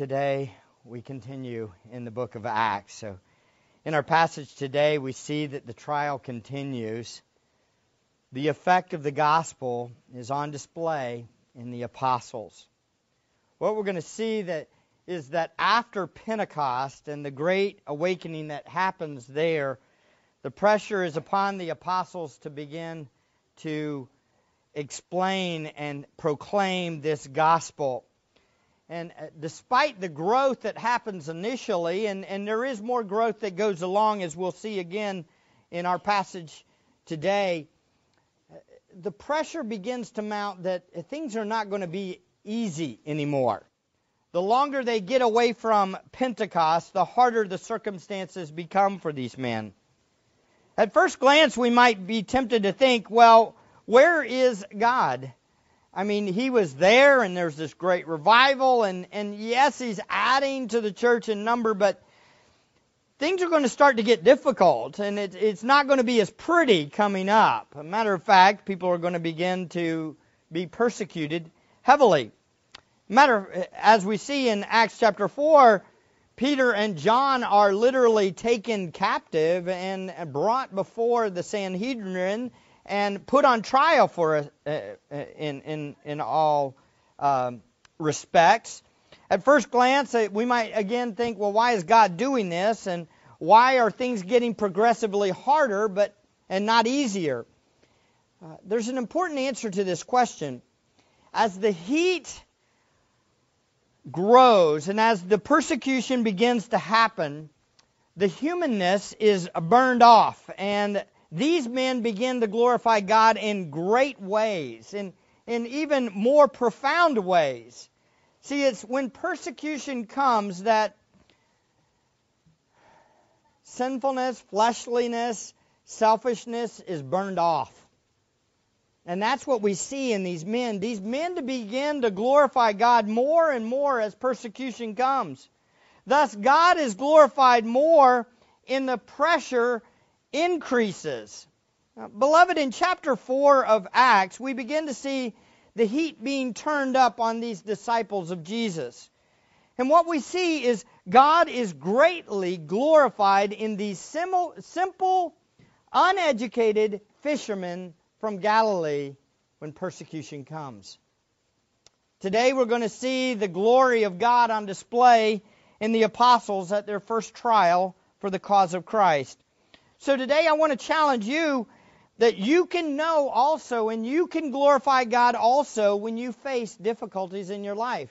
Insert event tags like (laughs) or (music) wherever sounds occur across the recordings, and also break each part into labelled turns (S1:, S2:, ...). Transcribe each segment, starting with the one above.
S1: today we continue in the book of Acts. So, in our passage today, we see that the trial continues. The effect of the gospel is on display in the apostles. What we're going to see that is that after Pentecost and the great awakening that happens there, the pressure is upon the apostles to begin to explain and proclaim this gospel. And uh, despite the growth that happens initially, and, and there is more growth that goes along, as we'll see again in our passage today, uh, the pressure begins to mount that things are not going to be easy anymore. The longer they get away from Pentecost, the harder the circumstances become for these men. At first glance, we might be tempted to think, well, where is God? I mean, he was there, and there's this great revival, and, and yes, he's adding to the church in number, but things are going to start to get difficult, and it, it's not going to be as pretty coming up. A matter of fact, people are going to begin to be persecuted heavily. Matter as we see in Acts chapter four, Peter and John are literally taken captive and brought before the Sanhedrin and put on trial for uh, in in in all um, respects. At first glance, uh, we might again think, well, why is God doing this, and why are things getting progressively harder, but and not easier? Uh, there's an important answer to this question. As the heat grows and as the persecution begins to happen, the humanness is burned off, and these men begin to glorify God in great ways, in, in even more profound ways. See, it's when persecution comes that sinfulness, fleshliness, selfishness is burned off. And that's what we see in these men. These men to begin to glorify God more and more as persecution comes. Thus, God is glorified more in the pressure increases. Now, beloved, in chapter 4 of Acts, we begin to see the heat being turned up on these disciples of Jesus. And what we see is God is greatly glorified in these simple, uneducated fishermen from Galilee when persecution comes. Today we're going to see the glory of God on display in the apostles at their first trial for the cause of Christ. So today I want to challenge you that you can know also and you can glorify God also when you face difficulties in your life.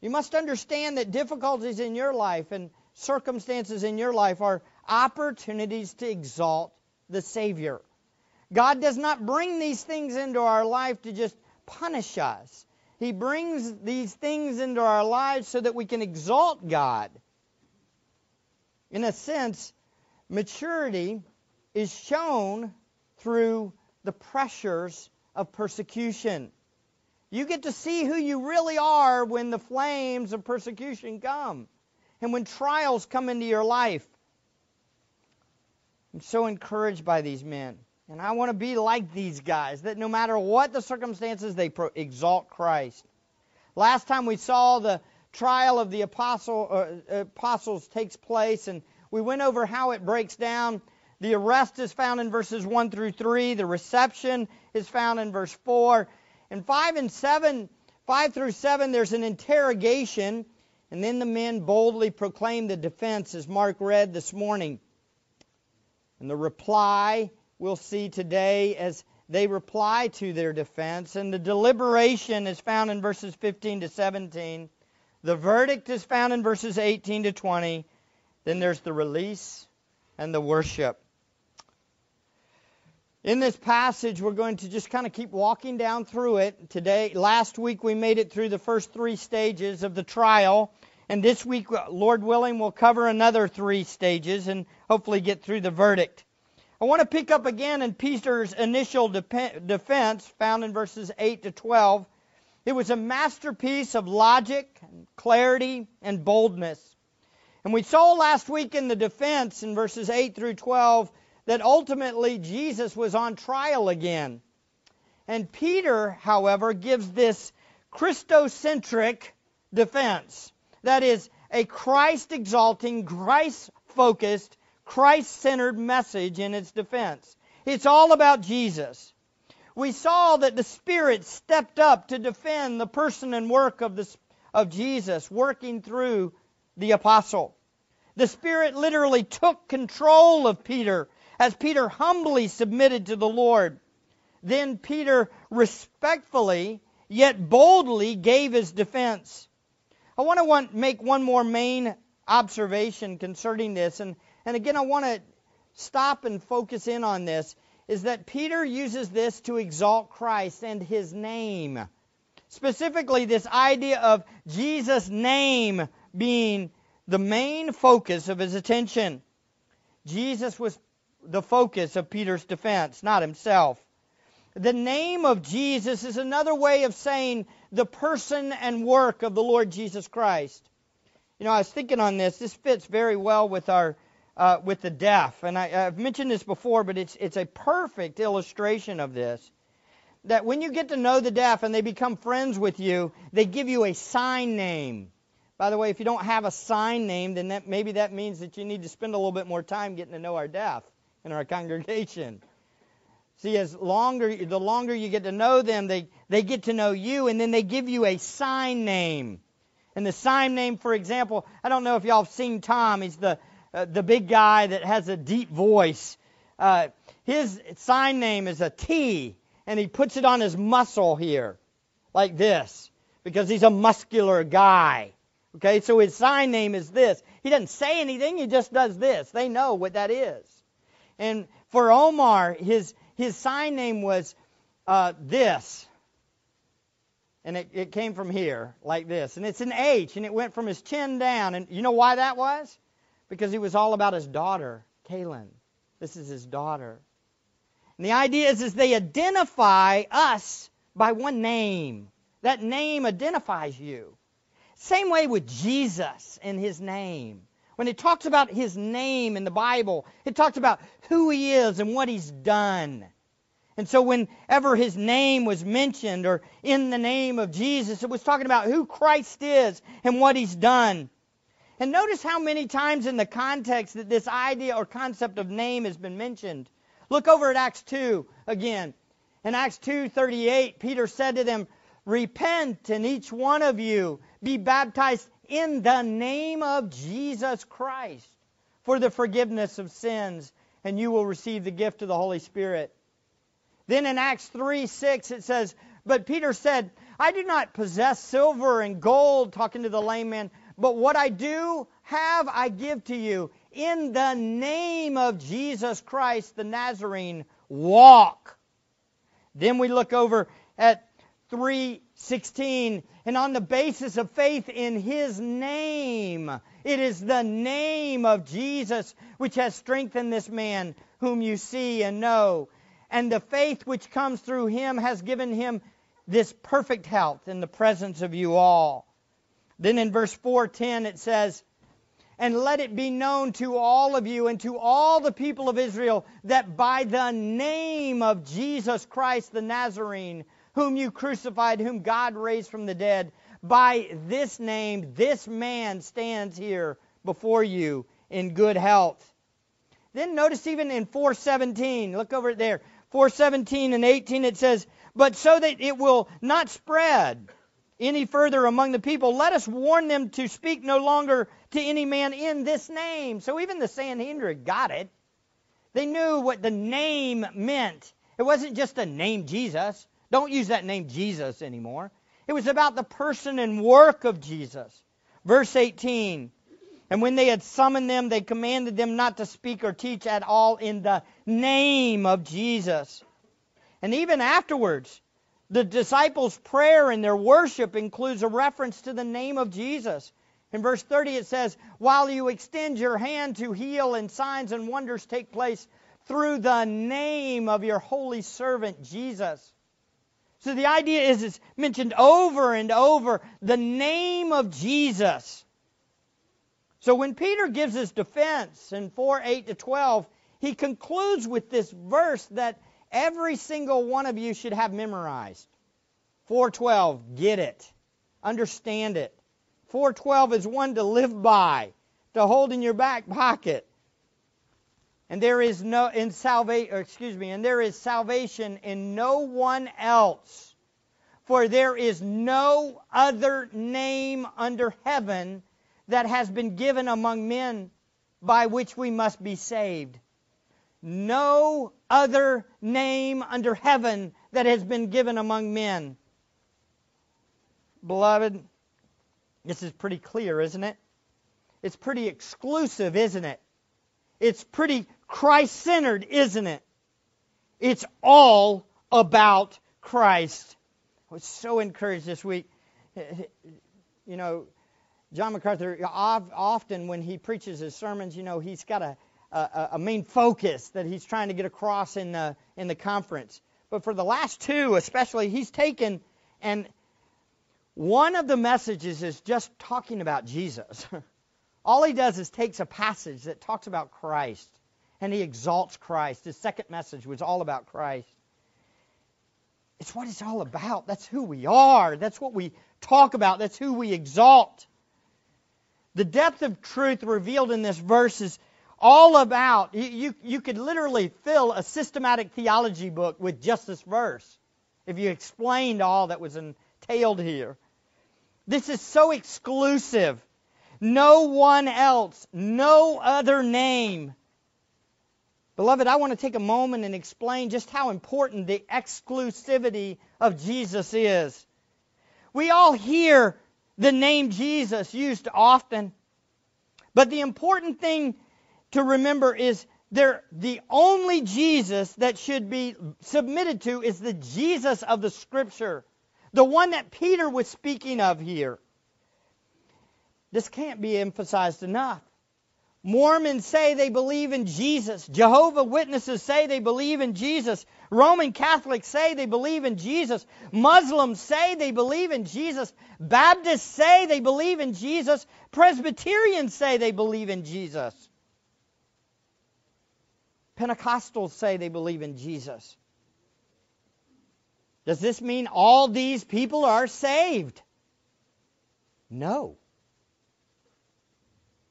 S1: You must understand that difficulties in your life and circumstances in your life are opportunities to exalt the Savior. God does not bring these things into our life to just punish us. He brings these things into our lives so that we can exalt God. In a sense, Maturity is shown through the pressures of persecution. You get to see who you really are when the flames of persecution come and when trials come into your life. I'm so encouraged by these men. And I want to be like these guys, that no matter what the circumstances, they pro- exalt Christ. Last time we saw the trial of the apostle, uh, apostles takes place, and we went over how it breaks down. The arrest is found in verses 1 through 3. The reception is found in verse 4. And 5 and 7, 5 through 7, there's an interrogation. And then the men boldly proclaim the defense, as Mark read this morning. And the reply we'll see today as they reply to their defense. And the deliberation is found in verses 15 to 17. The verdict is found in verses 18 to 20. Then there's the release and the worship. In this passage, we're going to just kind of keep walking down through it. Today, last week, we made it through the first three stages of the trial. And this week, Lord willing, we'll cover another three stages and hopefully get through the verdict. I want to pick up again in Peter's initial defense, found in verses 8 to 12. It was a masterpiece of logic, and clarity, and boldness. And we saw last week in the defense in verses 8 through 12 that ultimately Jesus was on trial again. And Peter, however, gives this Christocentric defense that is a Christ exalting, Christ focused, Christ centered message in its defense. It's all about Jesus. We saw that the Spirit stepped up to defend the person and work of, the, of Jesus, working through the apostle. The Spirit literally took control of Peter as Peter humbly submitted to the Lord. Then Peter respectfully yet boldly gave his defense. I want to want, make one more main observation concerning this, and, and again, I want to stop and focus in on this, is that Peter uses this to exalt Christ and his name. Specifically, this idea of Jesus' name being the main focus of his attention. Jesus was the focus of Peter's defense, not himself. The name of Jesus is another way of saying the person and work of the Lord Jesus Christ. You know, I was thinking on this. This fits very well with our uh, with the deaf, and I, have mentioned this before, but it's it's a perfect illustration of this. That when you get to know the deaf and they become friends with you, they give you a sign name. By the way, if you don't have a sign name, then that, maybe that means that you need to spend a little bit more time getting to know our deaf in our (laughs) congregation. See, as longer the longer you get to know them, they, they get to know you, and then they give you a sign name. And the sign name, for example, I don't know if y'all have seen Tom. He's the uh, the big guy that has a deep voice. Uh, his sign name is a T, and he puts it on his muscle here, like this, because he's a muscular guy. Okay, so his sign name is this. He doesn't say anything; he just does this. They know what that is. And for Omar, his his sign name was uh, this. And it, it came from here, like this. And it's an H, and it went from his chin down. And you know why that was? Because he was all about his daughter, Kaylin. This is his daughter. And the idea is, is they identify us by one name. That name identifies you. Same way with Jesus and his name. When it talks about his name in the Bible, it talks about who he is and what he's done. And so whenever his name was mentioned or in the name of Jesus, it was talking about who Christ is and what he's done. And notice how many times in the context that this idea or concept of name has been mentioned. Look over at Acts 2 again. In Acts 2:38, Peter said to them, "Repent and each one of you be baptized in the name of Jesus Christ for the forgiveness of sins, and you will receive the gift of the Holy Spirit. Then in Acts 3 6, it says, But Peter said, I do not possess silver and gold, talking to the lame man, but what I do have, I give to you. In the name of Jesus Christ the Nazarene, walk. Then we look over at 3:16 and on the basis of faith in his name it is the name of Jesus which has strengthened this man whom you see and know. And the faith which comes through him has given him this perfect health in the presence of you all. Then in verse 4:10 it says and let it be known to all of you and to all the people of Israel that by the name of Jesus Christ the Nazarene whom you crucified, whom God raised from the dead. By this name, this man stands here before you in good health. Then notice even in 417, look over there, 417 and 18, it says, But so that it will not spread any further among the people, let us warn them to speak no longer to any man in this name. So even the Sanhedrin got it. They knew what the name meant. It wasn't just a name Jesus. Don't use that name Jesus anymore. It was about the person and work of Jesus. Verse 18 And when they had summoned them, they commanded them not to speak or teach at all in the name of Jesus. And even afterwards, the disciples' prayer and their worship includes a reference to the name of Jesus. In verse 30, it says, While you extend your hand to heal, and signs and wonders take place through the name of your holy servant Jesus. So the idea is it's mentioned over and over the name of Jesus. So when Peter gives his defense in 4 8 to 12, he concludes with this verse that every single one of you should have memorized. 412, get it, understand it. 412 is one to live by, to hold in your back pocket. And there is no in salvation, excuse me, and there is salvation in no one else. For there is no other name under heaven that has been given among men by which we must be saved. No other name under heaven that has been given among men. Beloved, this is pretty clear, isn't it? It's pretty exclusive, isn't it? It's pretty Christ centered, isn't it? It's all about Christ. I was so encouraged this week. (laughs) You know, John MacArthur, often when he preaches his sermons, you know, he's got a, a, a main focus that he's trying to get across in the, in the conference. But for the last two, especially, he's taken and one of the messages is just talking about Jesus. (laughs) All he does is takes a passage that talks about Christ and he exalts Christ. His second message was all about Christ. It's what it's all about. That's who we are. That's what we talk about. That's who we exalt. The depth of truth revealed in this verse is all about, you, you, could literally fill a systematic theology book with just this verse if you explained all that was entailed here. This is so exclusive. No one else, no other name. Beloved, I want to take a moment and explain just how important the exclusivity of Jesus is. We all hear the name Jesus used often, but the important thing to remember is there the only Jesus that should be submitted to is the Jesus of the scripture. The one that Peter was speaking of here. This can't be emphasized enough. Mormons say they believe in Jesus. Jehovah Witnesses say they believe in Jesus. Roman Catholics say they believe in Jesus. Muslims say they believe in Jesus. Baptists say they believe in Jesus. Presbyterians say they believe in Jesus. Pentecostals say they believe in Jesus. Does this mean all these people are saved? No.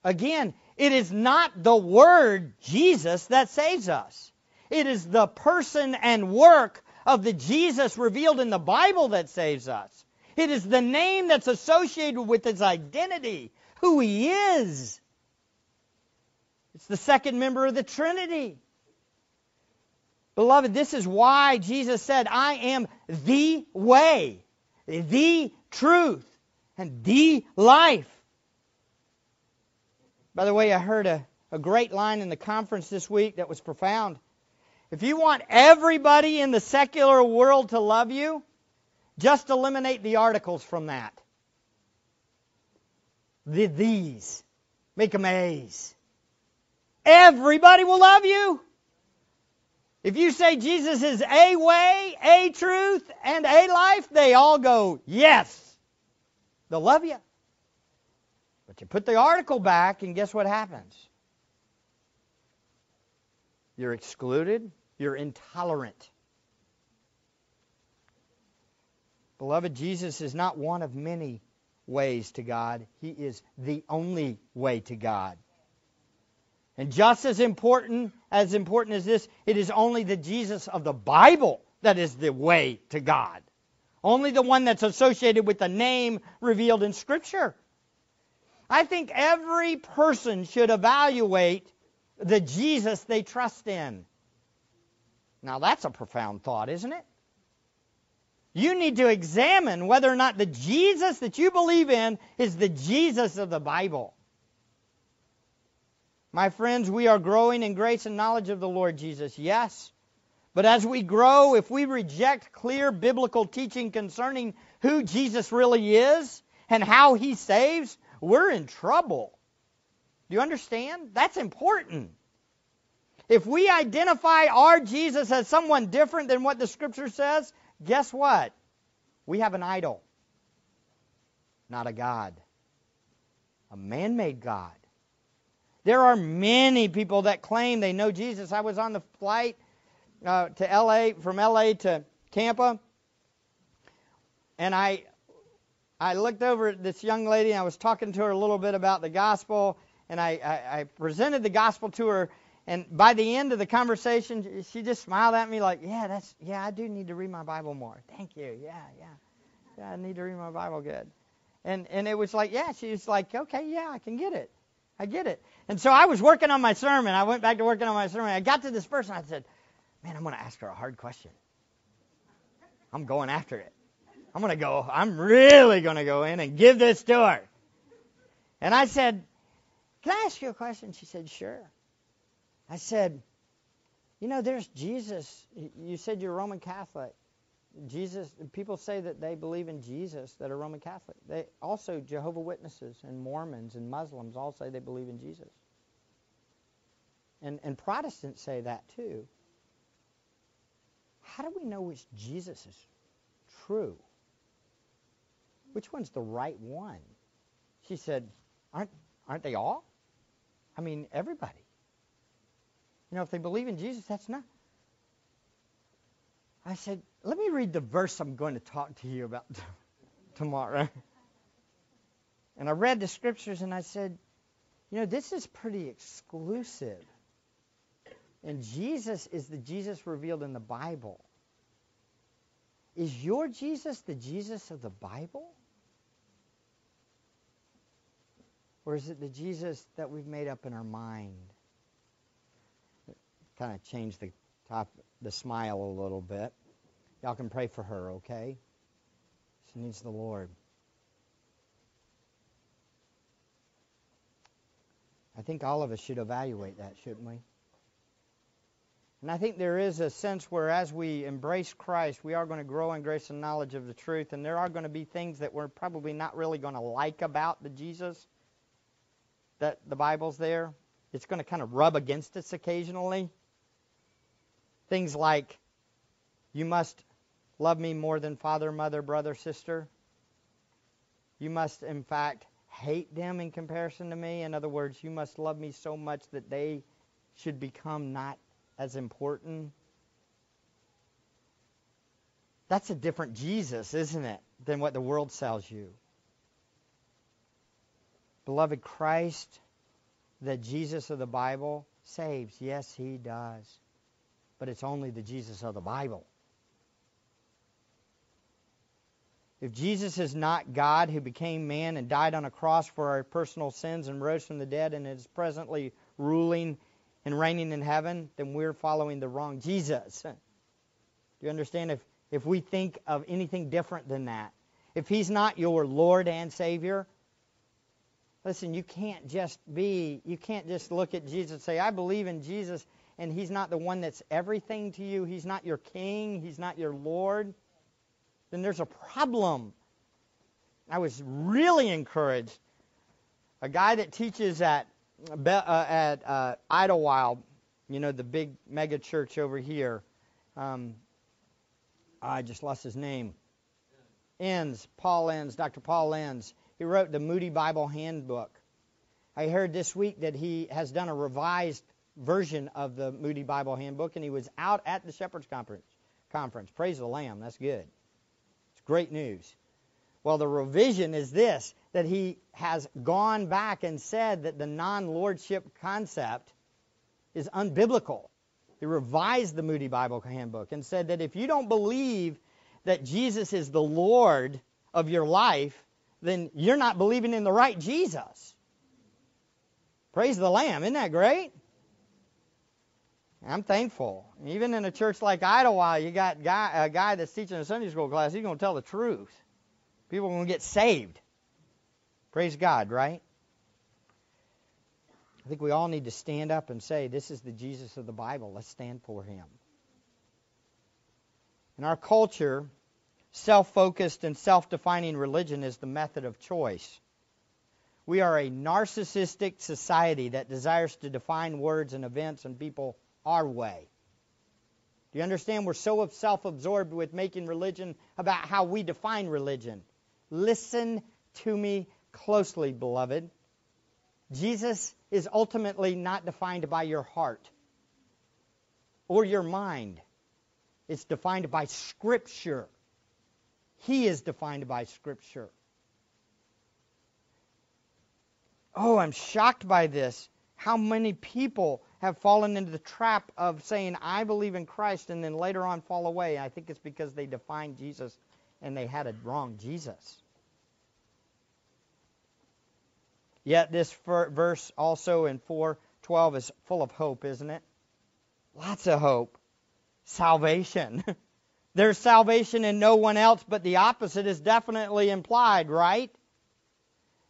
S1: Again, it is not the word Jesus that saves us. It is the person and work of the Jesus revealed in the Bible that saves us. It is the name that's associated with his identity, who he is. It's the second member of the Trinity. Beloved, this is why Jesus said, I am the way, the truth, and the life. By the way, I heard a, a great line in the conference this week that was profound. If you want everybody in the secular world to love you, just eliminate the articles from that. The these. Make them A's. Everybody will love you. If you say Jesus is a way, a truth, and a life, they all go, yes. They'll love you. But you put the article back, and guess what happens? You're excluded, you're intolerant. Beloved, Jesus is not one of many ways to God, He is the only way to God. And just as important as important as this, it is only the Jesus of the Bible that is the way to God. Only the one that's associated with the name revealed in Scripture. I think every person should evaluate the Jesus they trust in. Now, that's a profound thought, isn't it? You need to examine whether or not the Jesus that you believe in is the Jesus of the Bible. My friends, we are growing in grace and knowledge of the Lord Jesus, yes. But as we grow, if we reject clear biblical teaching concerning who Jesus really is and how he saves, we're in trouble. Do you understand? That's important. If we identify our Jesus as someone different than what the scripture says, guess what? We have an idol, not a God, a man made God. There are many people that claim they know Jesus. I was on the flight uh, to LA, from LA to Tampa, and I I looked over at this young lady and I was talking to her a little bit about the gospel and I, I, I presented the gospel to her and by the end of the conversation she just smiled at me like, Yeah, that's yeah, I do need to read my Bible more. Thank you. Yeah, yeah. Yeah, I need to read my Bible good. And and it was like, yeah, she was like, Okay, yeah, I can get it. I get it. And so I was working on my sermon. I went back to working on my sermon. I got to this person. I said, Man, I'm going to ask her a hard question. I'm going after it. I'm going to go, I'm really going to go in and give this to her. And I said, Can I ask you a question? She said, Sure. I said, You know, there's Jesus. You said you're Roman Catholic. Jesus, people say that they believe in Jesus that are Roman Catholic. They also Jehovah Witnesses and Mormons and Muslims all say they believe in Jesus. And and Protestants say that too. How do we know which Jesus is true? Which one's the right one? She said, Aren't aren't they all? I mean, everybody. You know, if they believe in Jesus, that's not. I said, let me read the verse I'm going to talk to you about (laughs) tomorrow. And I read the scriptures and I said, you know, this is pretty exclusive. And Jesus is the Jesus revealed in the Bible. Is your Jesus the Jesus of the Bible? Or is it the Jesus that we've made up in our mind? Kind of change the top, the smile a little bit. Y'all can pray for her, okay? She needs the Lord. I think all of us should evaluate that, shouldn't we? And I think there is a sense where as we embrace Christ, we are going to grow in grace and knowledge of the truth, and there are going to be things that we're probably not really going to like about the Jesus that the Bible's there. It's going to kind of rub against us occasionally. Things like, you must love me more than father, mother, brother, sister. You must, in fact, hate them in comparison to me. In other words, you must love me so much that they should become not as important. That's a different Jesus, isn't it, than what the world sells you. Beloved, Christ, the Jesus of the Bible, saves. Yes, he does. But it's only the Jesus of the Bible. If Jesus is not God who became man and died on a cross for our personal sins and rose from the dead and is presently ruling and reigning in heaven, then we're following the wrong Jesus. Do you understand? If, if we think of anything different than that, if he's not your Lord and Savior, listen, you can't just be, you can't just look at Jesus and say, I believe in Jesus, and he's not the one that's everything to you. He's not your king. He's not your Lord. Then there's a problem. I was really encouraged. A guy that teaches at uh, at uh, Idlewild, you know, the big mega church over here. Um, I just lost his name. Enns, Paul Enns, Dr. Paul Enns. He wrote the Moody Bible Handbook. I heard this week that he has done a revised version of the Moody Bible Handbook, and he was out at the Shepherds Conference. Conference. Praise the Lamb. That's good. It's great news. Well, the revision is this that he has gone back and said that the non lordship concept is unbiblical. He revised the Moody Bible Handbook and said that if you don't believe that Jesus is the Lord of your life, then you're not believing in the right Jesus. Praise the Lamb. Isn't that great? I'm thankful. Even in a church like Idlewild, you got guy, a guy that's teaching a Sunday school class. He's going to tell the truth. People are going to get saved. Praise God, right? I think we all need to stand up and say, This is the Jesus of the Bible. Let's stand for him. In our culture, self focused and self defining religion is the method of choice. We are a narcissistic society that desires to define words and events and people our way. Do you understand? We're so self absorbed with making religion about how we define religion. Listen to me closely, beloved. Jesus is ultimately not defined by your heart or your mind. It's defined by Scripture. He is defined by Scripture. Oh, I'm shocked by this. How many people have fallen into the trap of saying, I believe in Christ, and then later on fall away. I think it's because they defined Jesus and they had a wrong Jesus. Yet this verse also in 4:12 is full of hope, isn't it? Lots of hope. Salvation. (laughs) There's salvation in no one else, but the opposite is definitely implied, right?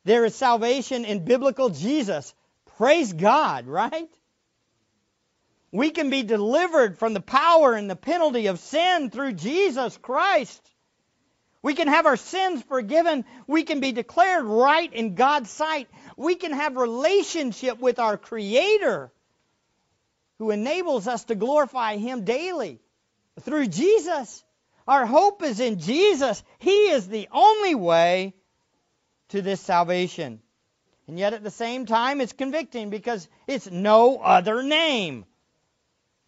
S1: There is salvation in biblical Jesus. Praise God, right? We can be delivered from the power and the penalty of sin through Jesus Christ. We can have our sins forgiven. We can be declared right in God's sight. We can have relationship with our Creator who enables us to glorify Him daily through Jesus. Our hope is in Jesus. He is the only way to this salvation. And yet at the same time, it's convicting because it's no other name.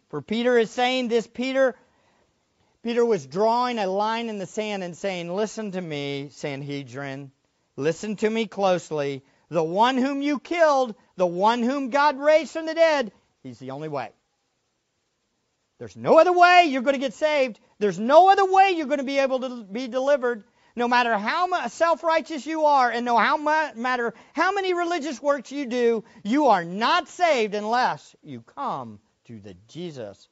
S1: For Peter is saying this, Peter, Peter was drawing a line in the sand and saying, Listen to me, Sanhedrin. Listen to me closely. The one whom you killed, the one whom God raised from the dead, he's the only way. There's no other way you're going to get saved. There's no other way you're going to be able to be delivered. No matter how self-righteous you are and no how matter how many religious works you do, you are not saved unless you come to the Jesus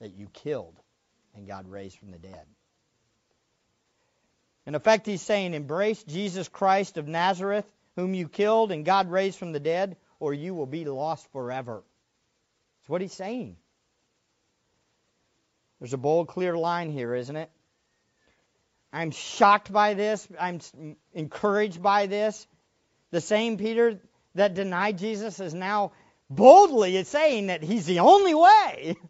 S1: that you killed and God raised from the dead. In effect, he's saying, embrace Jesus Christ of Nazareth, whom you killed and God raised from the dead, or you will be lost forever. That's what he's saying. There's a bold, clear line here, isn't it? I'm shocked by this. I'm encouraged by this. The same Peter that denied Jesus is now boldly saying that he's the only way. (laughs)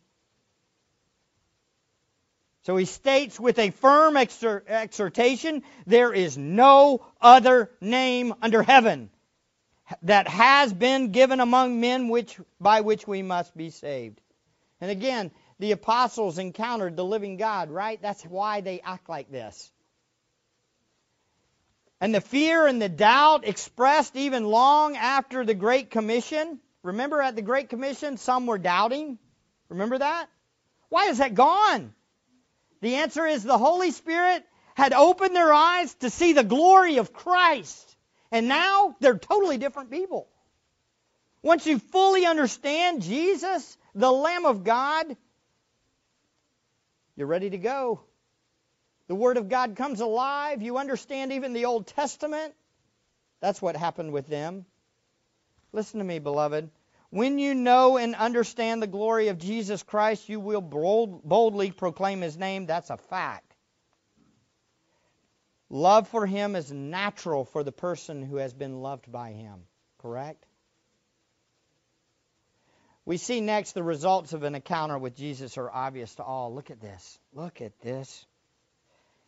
S1: So he states with a firm exhortation there is no other name under heaven that has been given among men which, by which we must be saved. And again, the apostles encountered the living God, right? That's why they act like this. And the fear and the doubt expressed even long after the Great Commission. Remember at the Great Commission, some were doubting? Remember that? Why is that gone? The answer is the Holy Spirit had opened their eyes to see the glory of Christ. And now they're totally different people. Once you fully understand Jesus, the Lamb of God, you're ready to go. The Word of God comes alive. You understand even the Old Testament. That's what happened with them. Listen to me, beloved. When you know and understand the glory of Jesus Christ, you will boldly proclaim His name. That's a fact. Love for Him is natural for the person who has been loved by Him. Correct? We see next the results of an encounter with Jesus are obvious to all. Look at this. Look at this.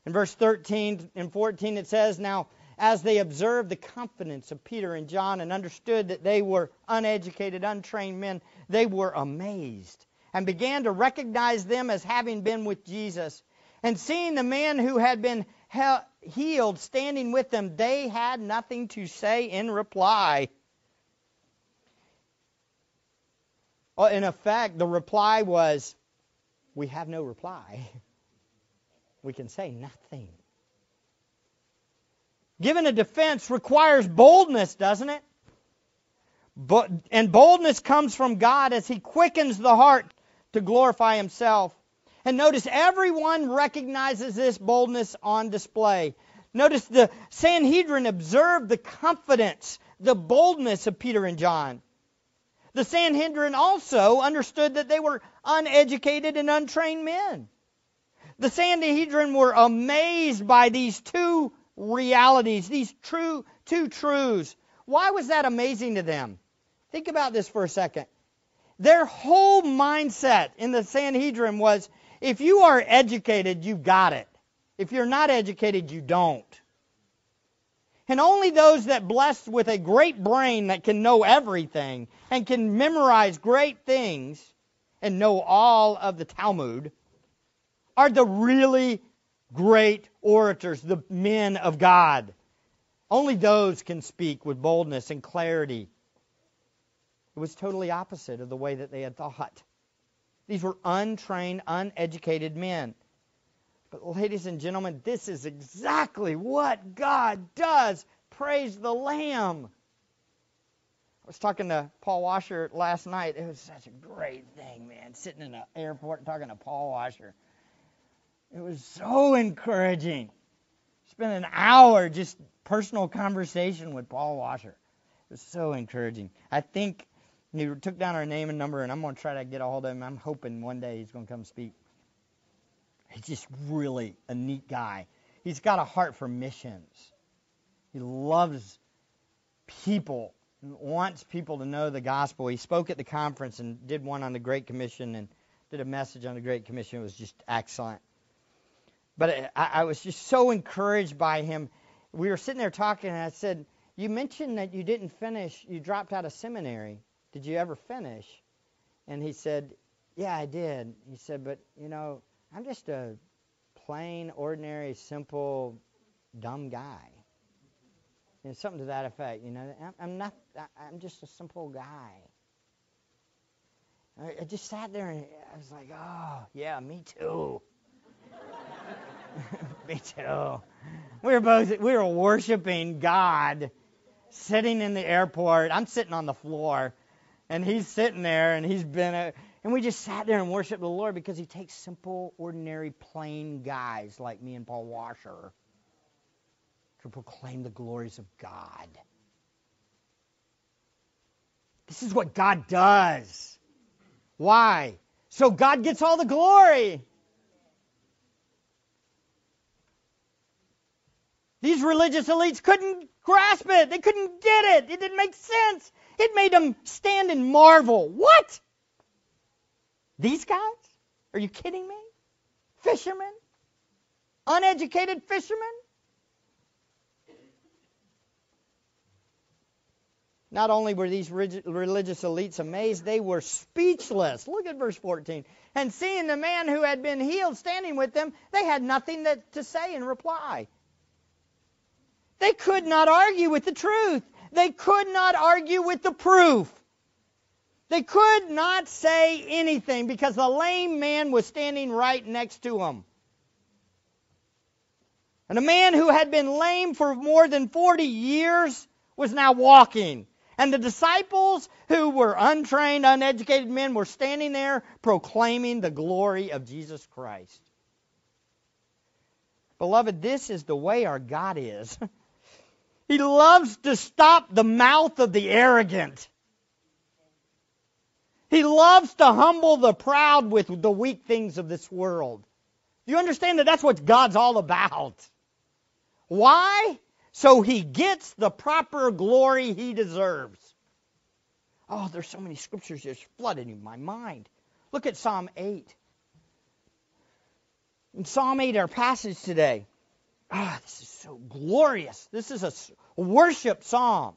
S1: In verse 13 and 14 it says, Now as they observed the confidence of Peter and John and understood that they were uneducated, untrained men, they were amazed and began to recognize them as having been with Jesus. And seeing the man who had been healed standing with them, they had nothing to say in reply. Uh, Uh, in effect, the reply was, We have no reply. (laughs) We can say nothing. Giving a defense requires boldness, doesn't it? But, and boldness comes from God as He quickens the heart to glorify Himself. And notice everyone recognizes this boldness on display. Notice the Sanhedrin observed the confidence, the boldness of Peter and John. The Sanhedrin also understood that they were uneducated and untrained men. The Sanhedrin were amazed by these two realities, these true two truths. Why was that amazing to them? Think about this for a second. Their whole mindset in the Sanhedrin was if you are educated, you got it. If you're not educated, you don't. And only those that blessed with a great brain that can know everything and can memorize great things and know all of the Talmud are the really great orators, the men of God. Only those can speak with boldness and clarity. It was totally opposite of the way that they had thought. These were untrained, uneducated men. But, ladies and gentlemen, this is exactly what God does. Praise the Lamb. I was talking to Paul Washer last night. It was such a great thing, man, sitting in an airport talking to Paul Washer. It was so encouraging. Spent an hour just personal conversation with Paul Washer. It was so encouraging. I think he took down our name and number, and I'm going to try to get a hold of him. I'm hoping one day he's going to come speak. He's just really a neat guy. He's got a heart for missions. He loves people, and wants people to know the gospel. He spoke at the conference and did one on the Great Commission and did a message on the Great Commission. It was just excellent. But I, I was just so encouraged by him we were sitting there talking, and I said, You mentioned that you didn't finish, you dropped out of seminary. Did you ever finish? And he said, Yeah, I did. He said, But, you know, I'm just a plain, ordinary, simple, dumb guy. Know, something to that effect. You know, I'm not. I'm just a simple guy. I just sat there and I was like, oh yeah, me too. (laughs) me too. We were both we were worshiping God, sitting in the airport. I'm sitting on the floor, and he's sitting there, and he's been a, and we just sat there and worshiped the Lord because He takes simple, ordinary, plain guys like me and Paul Washer to proclaim the glories of God. This is what God does. Why? So God gets all the glory. These religious elites couldn't grasp it. They couldn't get it. It didn't make sense. It made them stand and marvel. What? These guys? Are you kidding me? Fishermen? Uneducated fishermen? Not only were these religious elites amazed, they were speechless. Look at verse 14. And seeing the man who had been healed standing with them, they had nothing that, to say in reply. They could not argue with the truth. They could not argue with the proof. They could not say anything because the lame man was standing right next to them. And a man who had been lame for more than 40 years was now walking. And the disciples, who were untrained, uneducated men, were standing there proclaiming the glory of Jesus Christ. Beloved, this is the way our God is. (laughs) He loves to stop the mouth of the arrogant. He loves to humble the proud with the weak things of this world. Do you understand that that's what God's all about? Why? So he gets the proper glory he deserves. Oh, there's so many scriptures just flooding in my mind. Look at Psalm 8. In Psalm 8, our passage today, Ah, this is so glorious. This is a worship psalm.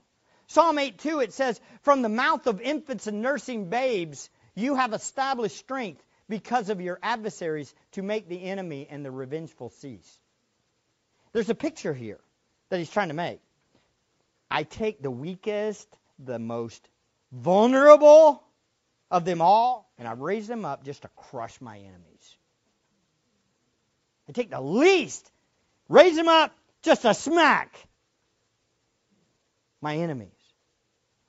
S1: Psalm 82, it says, From the mouth of infants and nursing babes, you have established strength because of your adversaries to make the enemy and the revengeful cease. There's a picture here that he's trying to make. I take the weakest, the most vulnerable of them all, and I raise them up just to crush my enemies. I take the least Raise them up just a smack my enemies.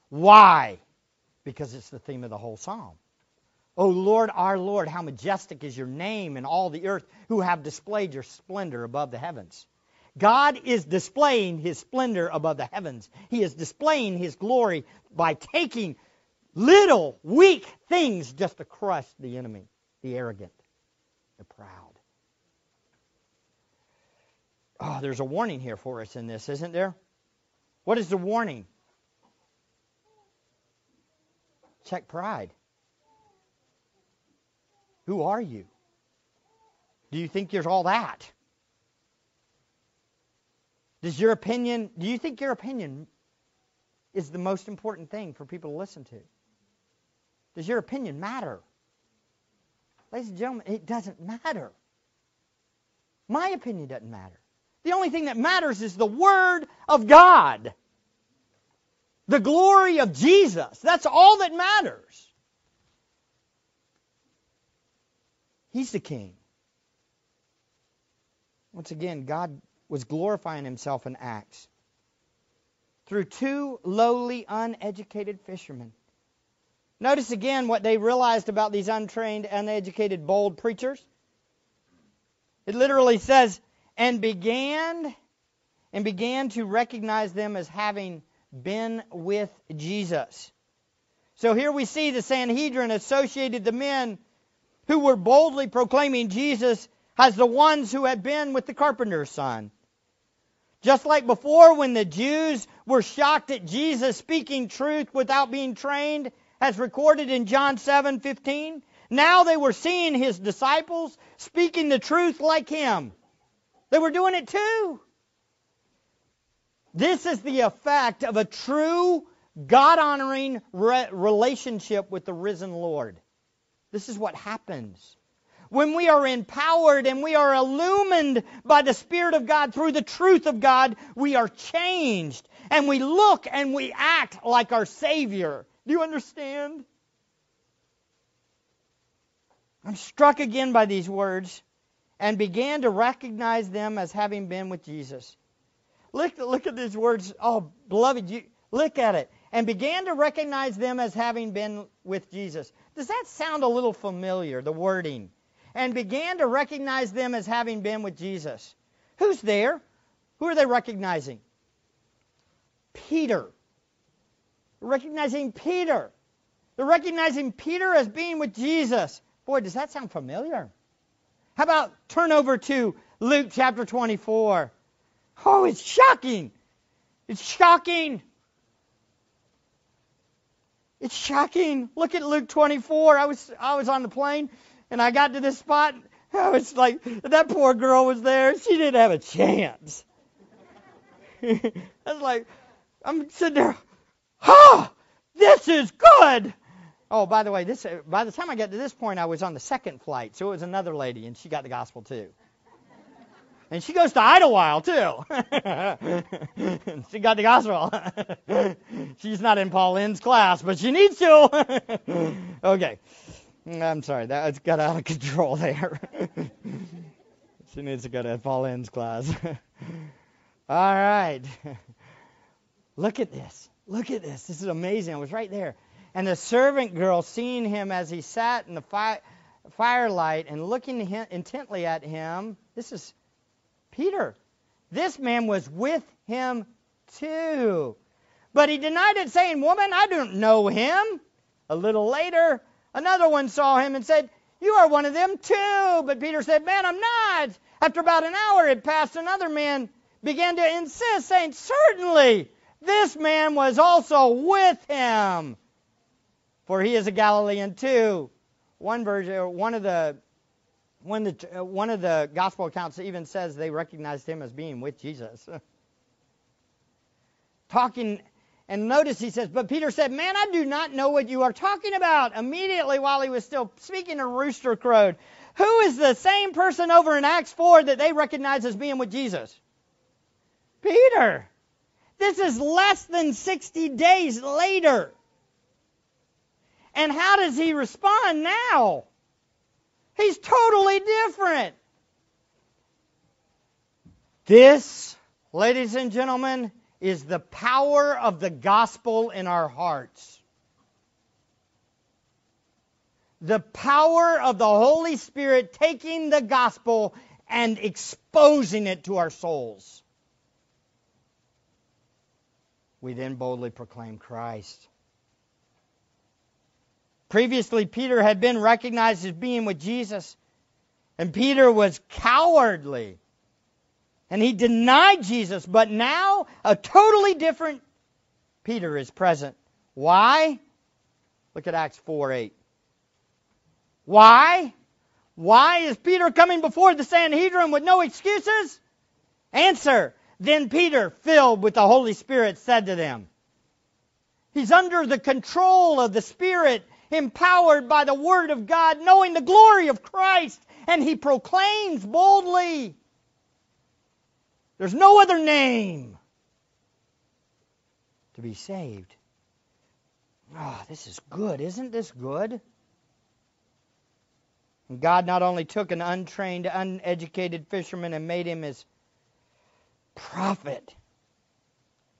S1: Why? Because it's the theme of the whole psalm. O Lord, our Lord, how majestic is your name in all the earth, who have displayed your splendor above the heavens. God is displaying his splendor above the heavens. He is displaying his glory by taking little, weak things just to crush the enemy, the arrogant, the proud. Oh, there's a warning here for us in this, isn't there? What is the warning? Check pride. Who are you? Do you think you're all that? Does your opinion, do you think your opinion is the most important thing for people to listen to? Does your opinion matter? Ladies and gentlemen, it doesn't matter. My opinion doesn't matter. The only thing that matters is the Word of God. The glory of Jesus. That's all that matters. He's the King. Once again, God was glorifying himself in Acts through two lowly, uneducated fishermen. Notice again what they realized about these untrained, uneducated, bold preachers. It literally says, and began and began to recognize them as having been with Jesus. So here we see the Sanhedrin associated the men who were boldly proclaiming Jesus as the ones who had been with the carpenter's son. Just like before, when the Jews were shocked at Jesus speaking truth without being trained, as recorded in John 7:15, now they were seeing his disciples speaking the truth like him. They were doing it too. This is the effect of a true God honoring re- relationship with the risen Lord. This is what happens when we are empowered and we are illumined by the Spirit of God through the truth of God, we are changed and we look and we act like our Savior. Do you understand? I'm struck again by these words and began to recognize them as having been with Jesus. Look, look at these words. Oh, beloved, you, look at it. And began to recognize them as having been with Jesus. Does that sound a little familiar, the wording? and began to recognize them as having been with Jesus. Who's there? Who are they recognizing? Peter. Recognizing Peter. They're recognizing Peter as being with Jesus. Boy, does that sound familiar? How about turn over to Luke chapter 24? Oh, it's shocking. It's shocking. It's shocking. Look at Luke 24. I was I was on the plane and I got to this spot. (laughs) I was like, that poor girl was there. She didn't have a chance. (laughs) I was like, I'm sitting there, ah, this is good. Oh, by the way, this by the time I got to this point, I was on the second flight, so it was another lady, and she got the gospel too. And she goes to Idlewild too. (laughs) she got the gospel. (laughs) She's not in Pauline's class, but she needs to. (laughs) okay. I'm sorry, that got out of control there. she needs to go to Pauline's class. All right. Look at this. Look at this. This is amazing. I was right there. And the servant girl, seeing him as he sat in the fi- firelight and looking intently at him, this is Peter. This man was with him too. But he denied it, saying, Woman, I don't know him. A little later, Another one saw him and said, You are one of them too. But Peter said, Man, I'm not. After about an hour had passed, another man began to insist, saying, Certainly, this man was also with him. For he is a Galilean too. One version, one of the one, the, uh, one of the gospel accounts even says they recognized him as being with Jesus. (laughs) Talking and notice he says, But Peter said, Man, I do not know what you are talking about. Immediately while he was still speaking, a rooster crowed. Who is the same person over in Acts 4 that they recognize as being with Jesus? Peter. This is less than 60 days later. And how does he respond now? He's totally different. This, ladies and gentlemen, is the power of the gospel in our hearts. The power of the Holy Spirit taking the gospel and exposing it to our souls. We then boldly proclaim Christ. Previously, Peter had been recognized as being with Jesus, and Peter was cowardly and he denied Jesus, but now a totally different Peter is present. Why? Look at Acts 4 8. Why? Why is Peter coming before the Sanhedrin with no excuses? Answer. Then Peter, filled with the Holy Spirit, said to them, He's under the control of the Spirit, empowered by the Word of God, knowing the glory of Christ, and he proclaims boldly, There's no other name to be saved. Oh, this is good. Isn't this good? And God not only took an untrained, uneducated fisherman and made him his prophet,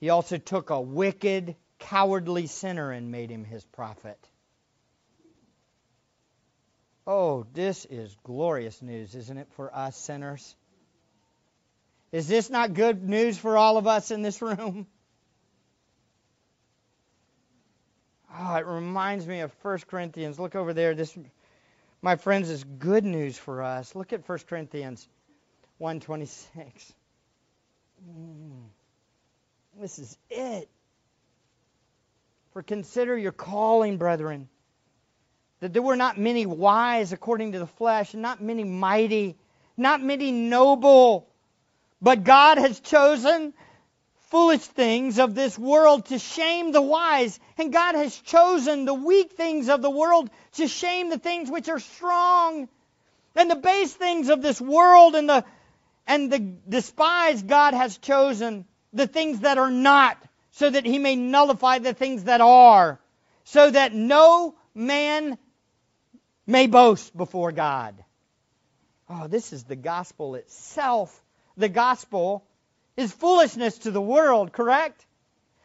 S1: he also took a wicked, cowardly sinner and made him his prophet. Oh, this is glorious news, isn't it, for us sinners? Is this not good news for all of us in this room? Oh, (laughs) it reminds me of 1 Corinthians. Look over there. This, my friends, is good news for us. Look at 1 Corinthians 1.26. Mm, this is it. For consider your calling, brethren that there were not many wise according to the flesh, and not many mighty, not many noble, but God has chosen foolish things of this world to shame the wise, and God has chosen the weak things of the world to shame the things which are strong, and the base things of this world and the and the despised God has chosen the things that are not, so that he may nullify the things that are, so that no man may boast before God. Oh, this is the gospel itself. The gospel is foolishness to the world, correct?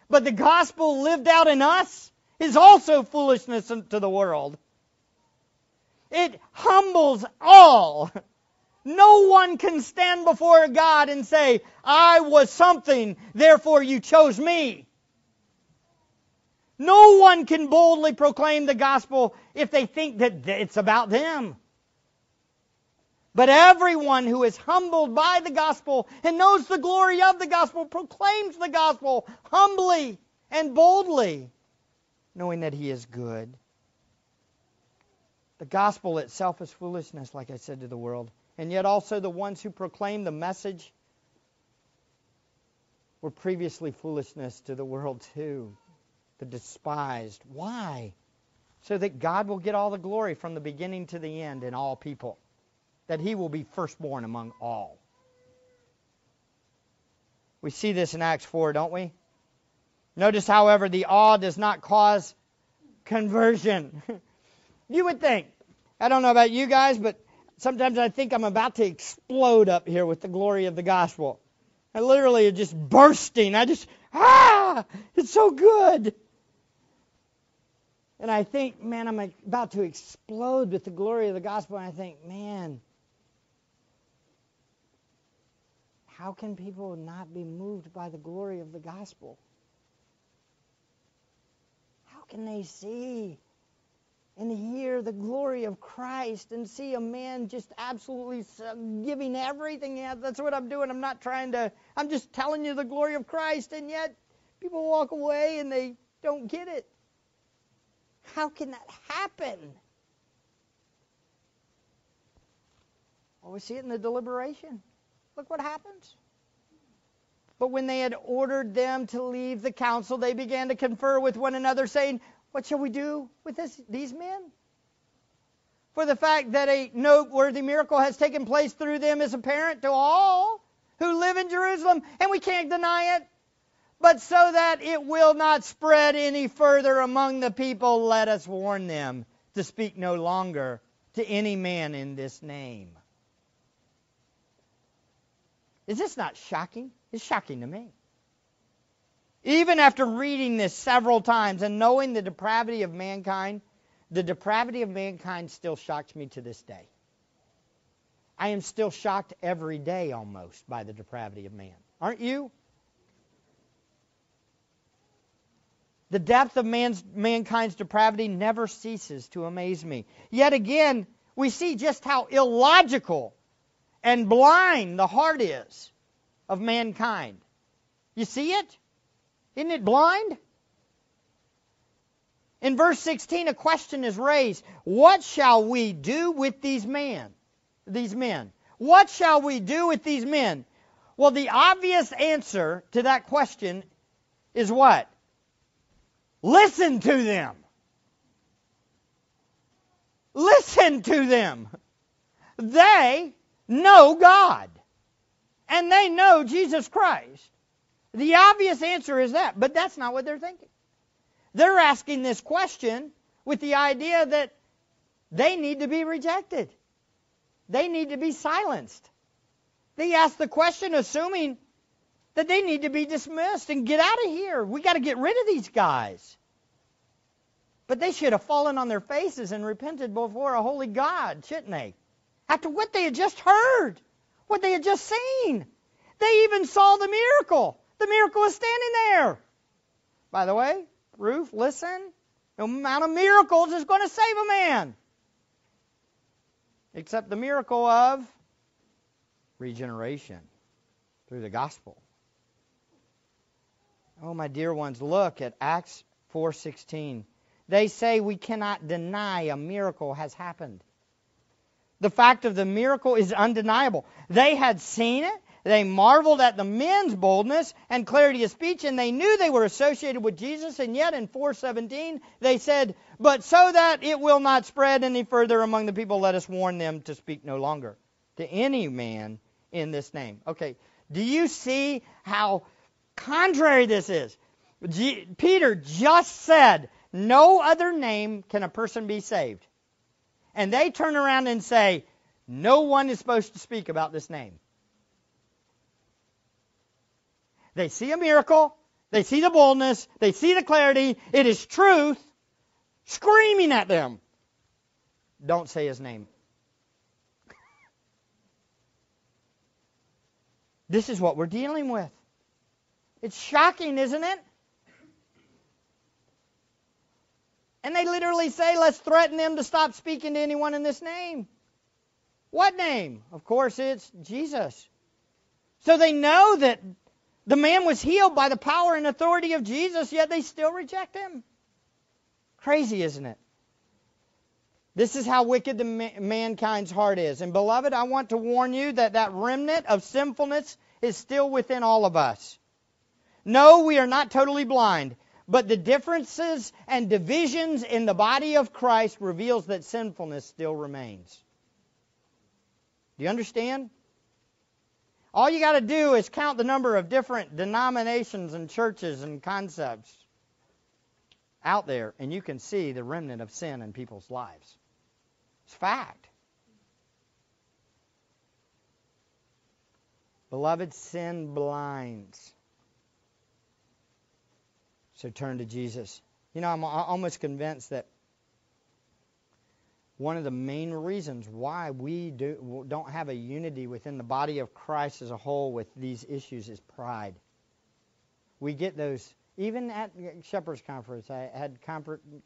S1: But the gospel lived out in us is also foolishness to the world. It humbles all. No one can stand before God and say, I was something, therefore you chose me. No one can boldly proclaim the gospel if they think that it's about them. But everyone who is humbled by the gospel and knows the glory of the gospel proclaims the gospel humbly and boldly, knowing that he is good. The gospel itself is foolishness, like I said to the world. And yet also the ones who proclaim the message were previously foolishness to the world too the despised. Why? So that God will get all the glory from the beginning to the end in all people. That he will be firstborn among all. We see this in Acts 4, don't we? Notice, however, the awe does not cause conversion. (laughs) you would think. I don't know about you guys, but sometimes I think I'm about to explode up here with the glory of the gospel. I literally am just bursting. I just, ah, it's so good. And I think, man, I'm about to explode with the glory of the gospel. And I think, man, how can people not be moved by the glory of the gospel? How can they see and hear the glory of Christ and see a man just absolutely giving everything? Yeah, that's what I'm doing. I'm not trying to, I'm just telling you the glory of Christ, and yet people walk away and they don't get it. How can that happen? Well, we see it in the deliberation. Look what happens. But when they had ordered them to leave the council, they began to confer with one another, saying, What shall we do with this, these men? For the fact that a noteworthy miracle has taken place through them is apparent to all who live in Jerusalem, and we can't deny it. But so that it will not spread any further among the people, let us warn them to speak no longer to any man in this name. Is this not shocking? It's shocking to me. Even after reading this several times and knowing the depravity of mankind, the depravity of mankind still shocks me to this day. I am still shocked every day almost by the depravity of man. Aren't you? The depth of man's, mankind's depravity never ceases to amaze me. Yet again, we see just how illogical and blind the heart is of mankind. You see it? Isn't it blind? In verse 16, a question is raised. What shall we do with these men? These men. What shall we do with these men? Well, the obvious answer to that question is what? Listen to them. Listen to them. They know God. and they know Jesus Christ? The obvious answer is that, but that's not what they're thinking. They're asking this question with the idea that they need to be rejected. They need to be silenced. They ask the question assuming that they need to be dismissed and get out of here. We got to get rid of these guys. But they should have fallen on their faces and repented before a holy God, shouldn't they? After what they had just heard, what they had just seen. They even saw the miracle. The miracle was standing there. By the way, Ruth, listen. No amount of miracles is going to save a man. Except the miracle of regeneration through the gospel. Oh my dear ones, look at Acts 4:16. They say we cannot deny a miracle has happened. The fact of the miracle is undeniable. They had seen it. They marveled at the men's boldness and clarity of speech, and they knew they were associated with Jesus. And yet, in 417, they said, But so that it will not spread any further among the people, let us warn them to speak no longer to any man in this name. Okay, do you see how contrary this is? G- Peter just said, No other name can a person be saved. And they turn around and say, No one is supposed to speak about this name. They see a miracle. They see the boldness. They see the clarity. It is truth screaming at them. Don't say his name. (laughs) this is what we're dealing with. It's shocking, isn't it? And they literally say, let's threaten them to stop speaking to anyone in this name. What name? Of course, it's Jesus. So they know that the man was healed by the power and authority of Jesus, yet they still reject him. Crazy, isn't it? This is how wicked the ma- mankind's heart is. And beloved, I want to warn you that that remnant of sinfulness is still within all of us. No, we are not totally blind, but the differences and divisions in the body of Christ reveals that sinfulness still remains. Do you understand? All you got to do is count the number of different denominations and churches and concepts out there, and you can see the remnant of sin in people's lives. It's fact. Beloved, sin blinds. So turn to Jesus. You know, I'm almost convinced that one of the main reasons why we do, don't have a unity within the body of Christ as a whole with these issues is pride. We get those, even at Shepherd's Conference, I had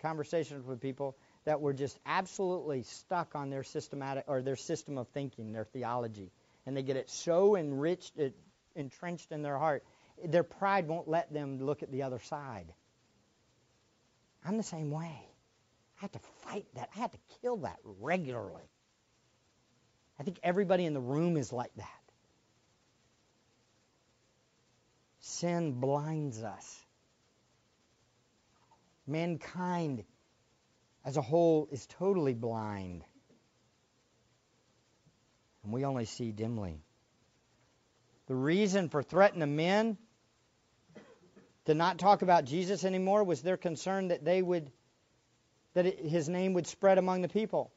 S1: conversations with people that were just absolutely stuck on their systematic or their system of thinking, their theology, and they get it so enriched, it, entrenched in their heart, their pride won't let them look at the other side. I'm the same way. I had to fight that. I had to kill that regularly. I think everybody in the room is like that. Sin blinds us. Mankind as a whole is totally blind. And we only see dimly. The reason for threatening the men to not talk about Jesus anymore was their concern that they would that his name would spread among the people.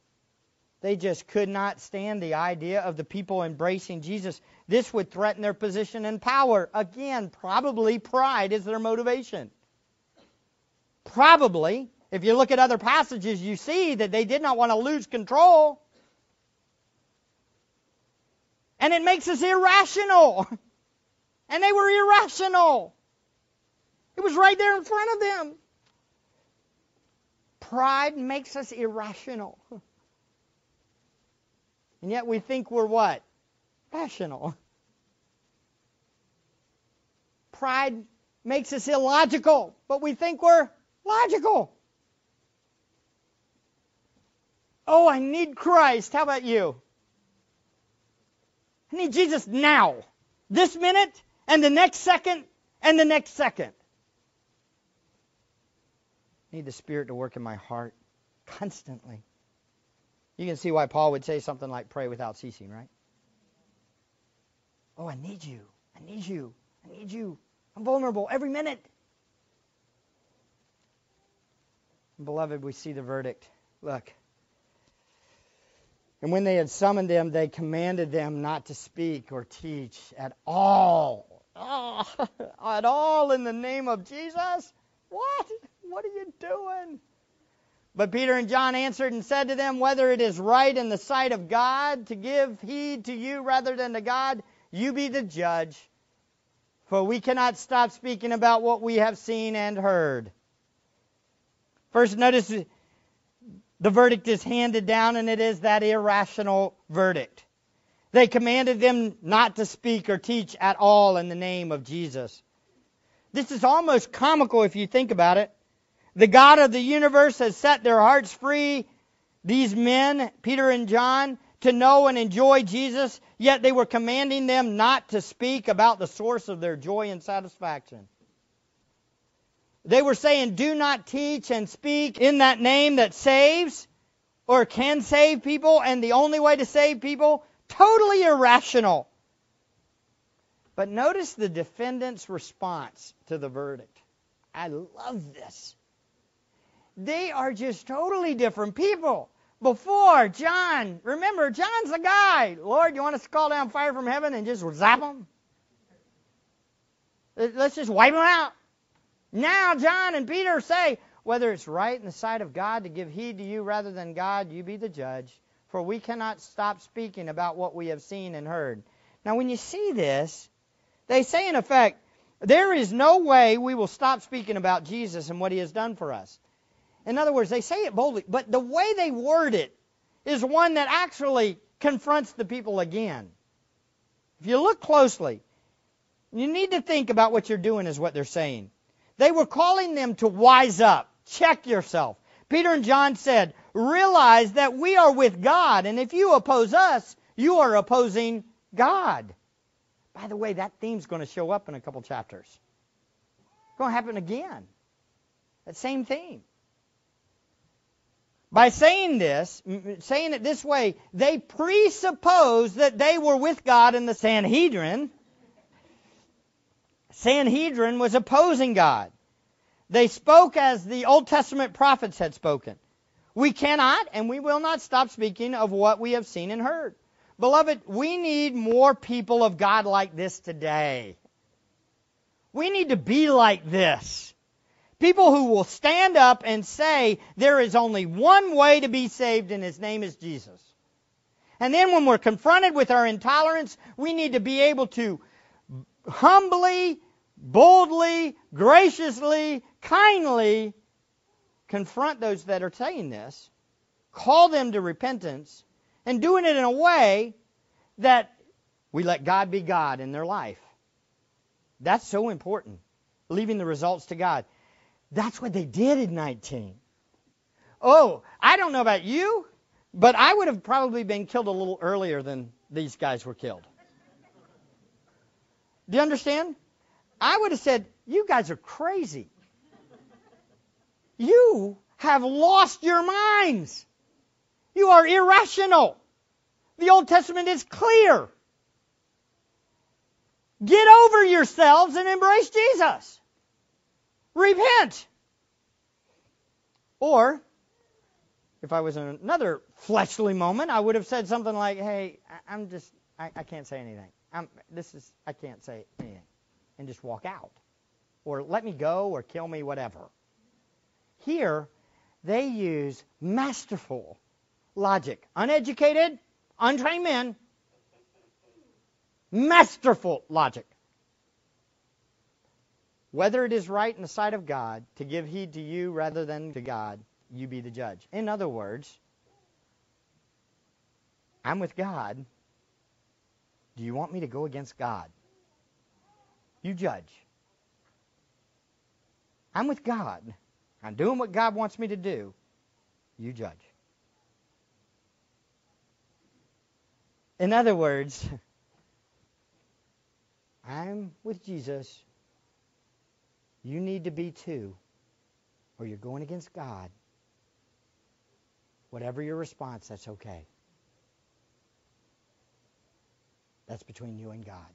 S1: They just could not stand the idea of the people embracing Jesus. This would threaten their position and power. Again, probably pride is their motivation. Probably, if you look at other passages, you see that they did not want to lose control. And it makes us irrational. (laughs) And they were irrational. It was right there in front of them. Pride makes us irrational. (laughs) And yet we think we're what? Rational. (laughs) Pride makes us illogical, but we think we're logical. Oh, I need Christ. How about you? I need Jesus now. This minute, and the next second, and the next second I need the Spirit to work in my heart constantly. You can see why Paul would say something like pray without ceasing, right? Oh, I need you. I need you. I need you. I'm vulnerable every minute. Beloved, we see the verdict. Look. And when they had summoned them, they commanded them not to speak or teach at all. Oh, (laughs) at all in the name of Jesus? What? What are you doing? But Peter and John answered and said to them, Whether it is right in the sight of God to give heed to you rather than to God, you be the judge. For we cannot stop speaking about what we have seen and heard. First, notice the verdict is handed down, and it is that irrational verdict. They commanded them not to speak or teach at all in the name of Jesus. This is almost comical if you think about it. The God of the universe has set their hearts free, these men, Peter and John, to know and enjoy Jesus, yet they were commanding them not to speak about the source of their joy and satisfaction. They were saying, do not teach and speak in that name that saves or can save people, and the only way to save people, totally irrational. But notice the defendant's response to the verdict. I love this. They are just totally different people. Before, John, remember, John's the guy. Lord, you want us to call down fire from heaven and just zap them? Let's just wipe them out. Now, John and Peter say, whether it's right in the sight of God to give heed to you rather than God, you be the judge. For we cannot stop speaking about what we have seen and heard. Now, when you see this, they say, in effect, there is no way we will stop speaking about Jesus and what he has done for us. In other words, they say it boldly, but the way they word it is one that actually confronts the people again. If you look closely, you need to think about what you're doing, is what they're saying. They were calling them to wise up, check yourself. Peter and John said, realize that we are with God, and if you oppose us, you are opposing God. By the way, that theme's going to show up in a couple chapters. It's going to happen again. That same theme. By saying this, saying it this way, they presuppose that they were with God in the Sanhedrin. Sanhedrin was opposing God. They spoke as the Old Testament prophets had spoken. We cannot and we will not stop speaking of what we have seen and heard. Beloved, we need more people of God like this today. We need to be like this. People who will stand up and say there is only one way to be saved and his name is Jesus. And then when we're confronted with our intolerance, we need to be able to humbly, boldly, graciously, kindly confront those that are saying this, call them to repentance, and doing it in a way that we let God be God in their life. That's so important. Leaving the results to God. That's what they did in 19. Oh, I don't know about you, but I would have probably been killed a little earlier than these guys were killed. Do you understand? I would have said, You guys are crazy. You have lost your minds. You are irrational. The Old Testament is clear. Get over yourselves and embrace Jesus. Repent. Or, if I was in another fleshly moment, I would have said something like, "Hey, I'm just, I, I can't say anything. I'm, this is, I can't say anything," and just walk out, or let me go, or kill me, whatever. Here, they use masterful logic, uneducated, untrained men, masterful logic whether it is right in the sight of God to give heed to you rather than to God, you be the judge. In other words, I'm with God. Do you want me to go against God? You judge. I'm with God. I'm doing what God wants me to do. You judge. In other words, (laughs) I'm with Jesus. You need to be too, or you're going against God. Whatever your response, that's okay. That's between you and God.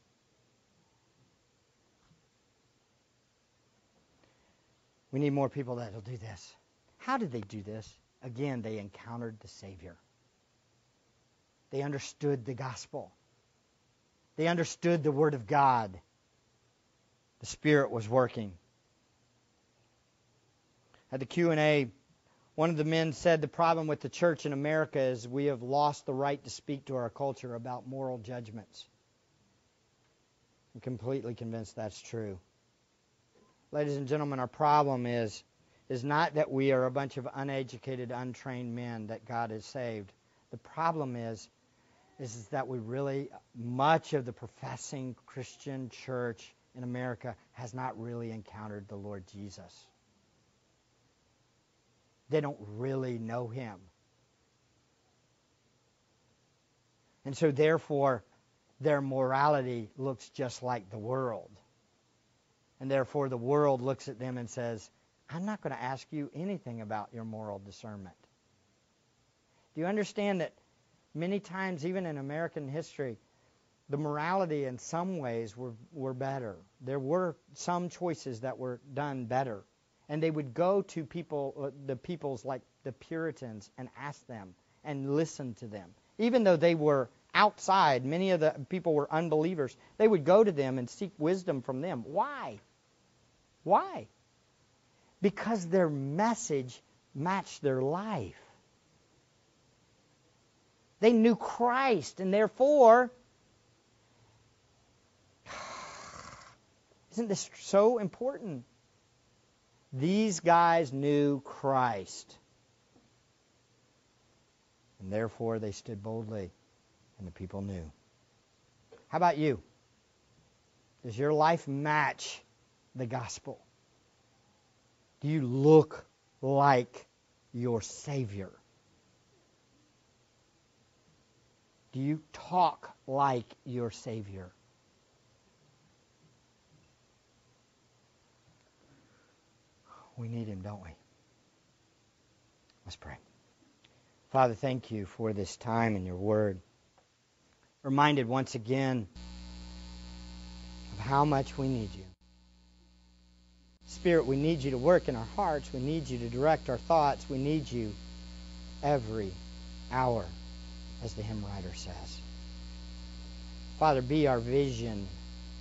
S1: We need more people that will do this. How did they do this? Again, they encountered the Savior. They understood the gospel. They understood the Word of God. The Spirit was working. At the Q&A, one of the men said the problem with the church in America is we have lost the right to speak to our culture about moral judgments. I'm completely convinced that's true. Ladies and gentlemen, our problem is is not that we are a bunch of uneducated, untrained men that God has saved. The problem is is, is that we really much of the professing Christian church in America has not really encountered the Lord Jesus. They don't really know him. And so therefore their morality looks just like the world. And therefore, the world looks at them and says, I'm not going to ask you anything about your moral discernment. Do you understand that many times, even in American history, the morality in some ways were, were better? There were some choices that were done better. And they would go to people, uh, the peoples like the Puritans, and ask them and listen to them. Even though they were outside, many of the people were unbelievers, they would go to them and seek wisdom from them. Why? Why? Because their message matched their life. They knew Christ, and therefore, (sighs) isn't this so important? These guys knew Christ. And therefore, they stood boldly, and the people knew. How about you? Does your life match the gospel? Do you look like your Savior? Do you talk like your Savior? We need Him, don't we? Let's pray. Father, thank you for this time and your word. Reminded once again of how much we need you. Spirit, we need you to work in our hearts. We need you to direct our thoughts. We need you every hour, as the hymn writer says. Father, be our vision,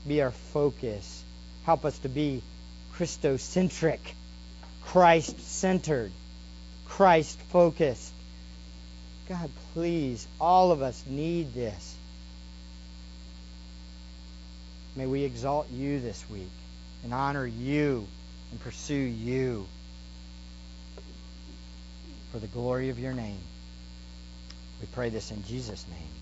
S1: be our focus. Help us to be Christocentric, Christ centered, Christ focused. God, please, all of us need this. May we exalt you this week and honor you and pursue you for the glory of your name. We pray this in Jesus' name.